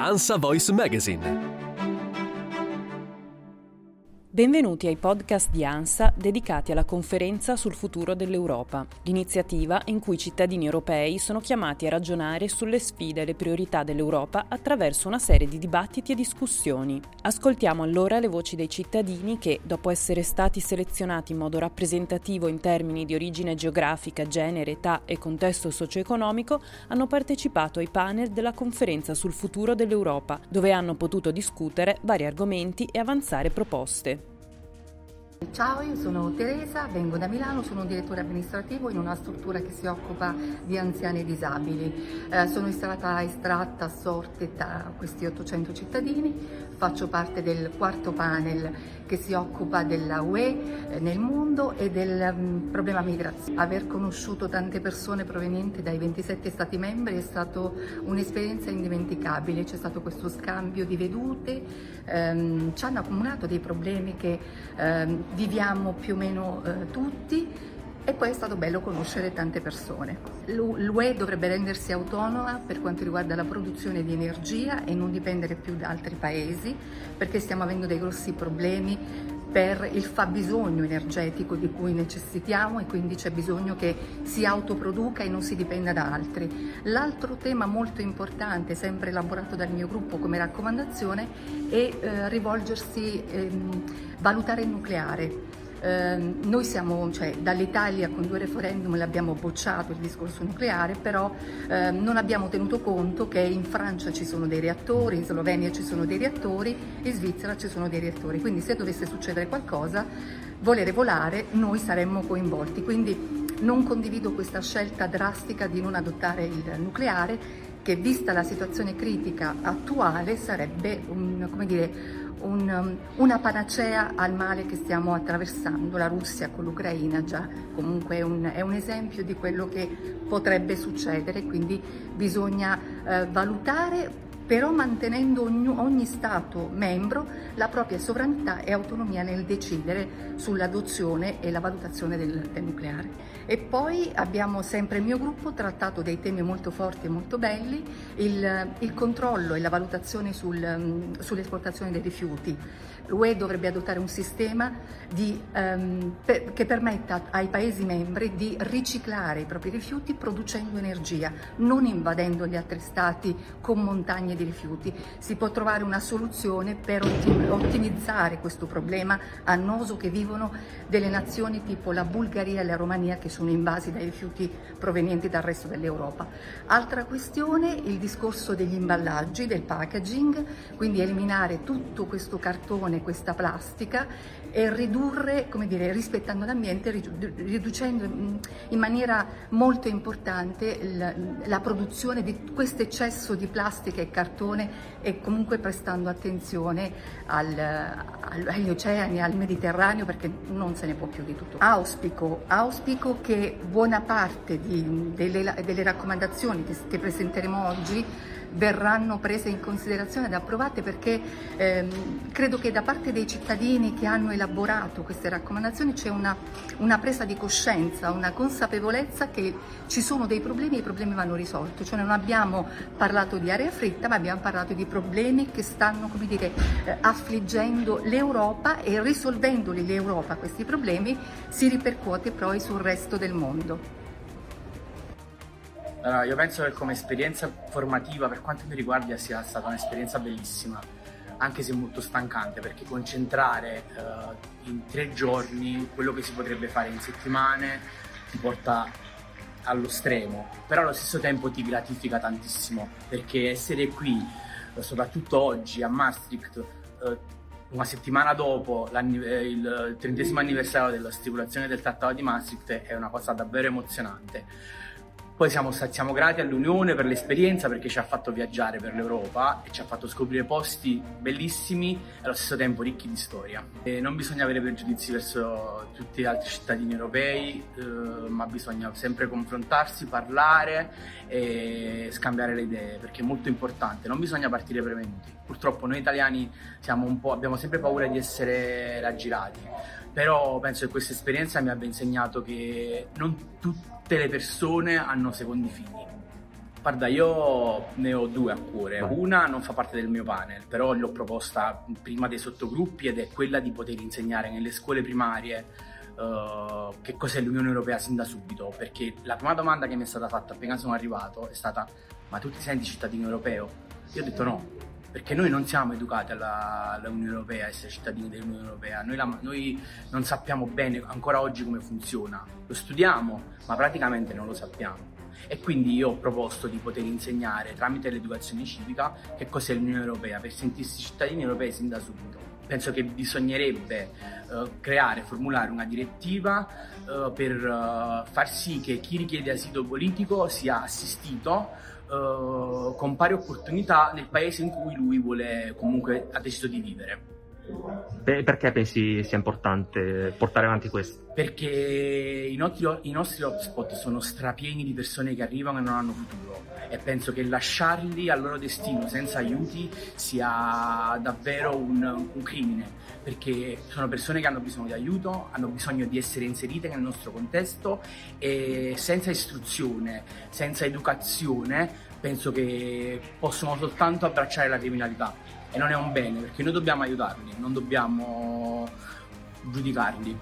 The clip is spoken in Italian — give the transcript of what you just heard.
ANSA Voice Magazine. Benvenuti ai podcast di ANSA dedicati alla conferenza sul futuro dell'Europa, l'iniziativa in cui i cittadini europei sono chiamati a ragionare sulle sfide e le priorità dell'Europa attraverso una serie di dibattiti e discussioni. Ascoltiamo allora le voci dei cittadini che, dopo essere stati selezionati in modo rappresentativo in termini di origine geografica, genere, età e contesto socio-economico, hanno partecipato ai panel della conferenza sul futuro dell'Europa, dove hanno potuto discutere vari argomenti e avanzare proposte. Ciao, io sono Teresa, vengo da Milano, sono un direttore amministrativo in una struttura che si occupa di anziani e disabili. Eh, sono stata estratta a sorte da questi 800 cittadini, faccio parte del quarto panel che si occupa della UE eh, nel mondo e del um, problema migrazione. Aver conosciuto tante persone provenienti dai 27 Stati membri è stata un'esperienza indimenticabile, c'è stato questo scambio di vedute, ehm, ci hanno accumulato dei problemi che ehm, viviamo più o meno eh, tutti e poi è stato bello conoscere tante persone. L'UE dovrebbe rendersi autonoma per quanto riguarda la produzione di energia e non dipendere più da altri paesi perché stiamo avendo dei grossi problemi per il fabbisogno energetico di cui necessitiamo e quindi c'è bisogno che si autoproduca e non si dipenda da altri. L'altro tema molto importante, sempre elaborato dal mio gruppo come raccomandazione, è eh, rivolgersi, ehm, valutare il nucleare eh, noi siamo, cioè, dall'Italia con due referendum l'abbiamo bocciato il discorso nucleare, però eh, non abbiamo tenuto conto che in Francia ci sono dei reattori, in Slovenia ci sono dei reattori, in Svizzera ci sono dei reattori. Quindi se dovesse succedere qualcosa, volere volare, noi saremmo coinvolti. Quindi non condivido questa scelta drastica di non adottare il nucleare che vista la situazione critica attuale sarebbe un, come dire, un, um, una panacea al male che stiamo attraversando. La Russia con l'Ucraina già comunque è un, è un, esempio di quello che potrebbe succedere, quindi bisogna eh, valutare però mantenendo ogni, ogni, Stato membro la propria sovranità e autonomia nel decidere sull'adozione e la valutazione del, del, nucleare. E poi abbiamo sempre il mio gruppo trattato dei temi molto forti e molto belli, il, il controllo e la valutazione sul, sull'esportazione dei rifiuti. L'UE dovrebbe adottare un sistema di, um, per, che permetta ai Paesi membri di riciclare i propri rifiuti producendo energia, non invadendo gli altri Stati con montagne di rifiuti. Si può trovare una soluzione per ottimizzare questo problema annoso che vivono delle nazioni tipo la Bulgaria e la Romania che sono invasi dai rifiuti provenienti dal resto dell'Europa. Altra questione, il discorso degli imballaggi, del packaging, quindi eliminare tutto questo cartone questa plastica e ridurre, come dire, rispettando l'ambiente, riducendo in maniera molto importante la produzione di questo eccesso di plastica e cartone e comunque prestando attenzione al, al, agli oceani, al Mediterraneo perché non se ne può più di tutto. Auspico, auspico che buona parte di, delle, delle, raccomandazioni che, che presenteremo oggi verranno prese in considerazione ed approvate perché ehm, credo che da parte dei cittadini che hanno elaborato queste raccomandazioni c'è una, una, presa di coscienza, una consapevolezza che ci sono dei problemi e i problemi vanno risolti, cioè non abbiamo parlato di area fritta ma abbiamo parlato di problemi che stanno come dire, eh, affliggendo l'Europa e risolvendoli l'Europa questi problemi si ripercuote poi sul resto del mondo. Allora, io penso che come esperienza formativa, per quanto mi riguarda, sia stata un'esperienza bellissima, anche se molto stancante, perché concentrare uh, in tre giorni quello che si potrebbe fare in settimane ti porta allo stremo, però allo stesso tempo ti gratifica tantissimo, perché essere qui, uh, soprattutto oggi a Maastricht, uh, una settimana dopo il trentesimo anniversario della stipulazione del Trattato di Maastricht è una cosa davvero emozionante poi siamo, siamo grati all'Unione per l'esperienza perché ci ha fatto viaggiare per l'Europa e ci ha fatto scoprire posti bellissimi e allo stesso tempo ricchi di storia. E non bisogna avere pregiudizi verso tutti gli altri cittadini europei, eh, ma bisogna sempre confrontarsi, parlare e scambiare le idee perché è molto importante. Non bisogna partire prevenuti. Purtroppo noi italiani abbiamo sempre paura di essere raggirati, però penso che questa esperienza mi abbia insegnato che non tutte le persone hanno secondi figli. Guarda, io ne ho due a cuore. Una non fa parte del mio panel, però l'ho proposta prima dei sottogruppi ed è quella di poter insegnare nelle scuole primarie uh, che cos'è l'Unione Europea sin da subito. Perché la prima domanda che mi è stata fatta appena sono arrivato è stata: Ma tu ti senti cittadino europeo? Io ho detto no, perché noi non siamo educati alla, all'Unione Europea, essere cittadini dell'Unione Europea, noi, la, noi, non sappiamo bene ancora oggi come funziona, lo studiamo, ma praticamente non lo sappiamo. E quindi io ho proposto di poter insegnare tramite l'educazione civica che cos'è l'Unione Europea per sentirsi cittadini europei sin da subito. Penso che bisognerebbe uh, creare, formulare una direttiva uh, per uh, far sì che chi richiede asilo politico sia assistito con pari opportunità nel paese in cui lui vuole comunque ha deciso di vivere. Perché pensi sia importante portare avanti questo? Perché i nostri, i nostri, hotspot sono strapieni di persone che arrivano e non hanno futuro e penso che lasciarli al loro destino senza aiuti sia davvero un, un crimine perché sono persone che hanno bisogno di aiuto, hanno bisogno di essere inserite nel nostro contesto e senza istruzione, senza educazione penso che possono soltanto abbracciare la criminalità e non è un bene perché noi dobbiamo aiutarli, non dobbiamo giudicarli.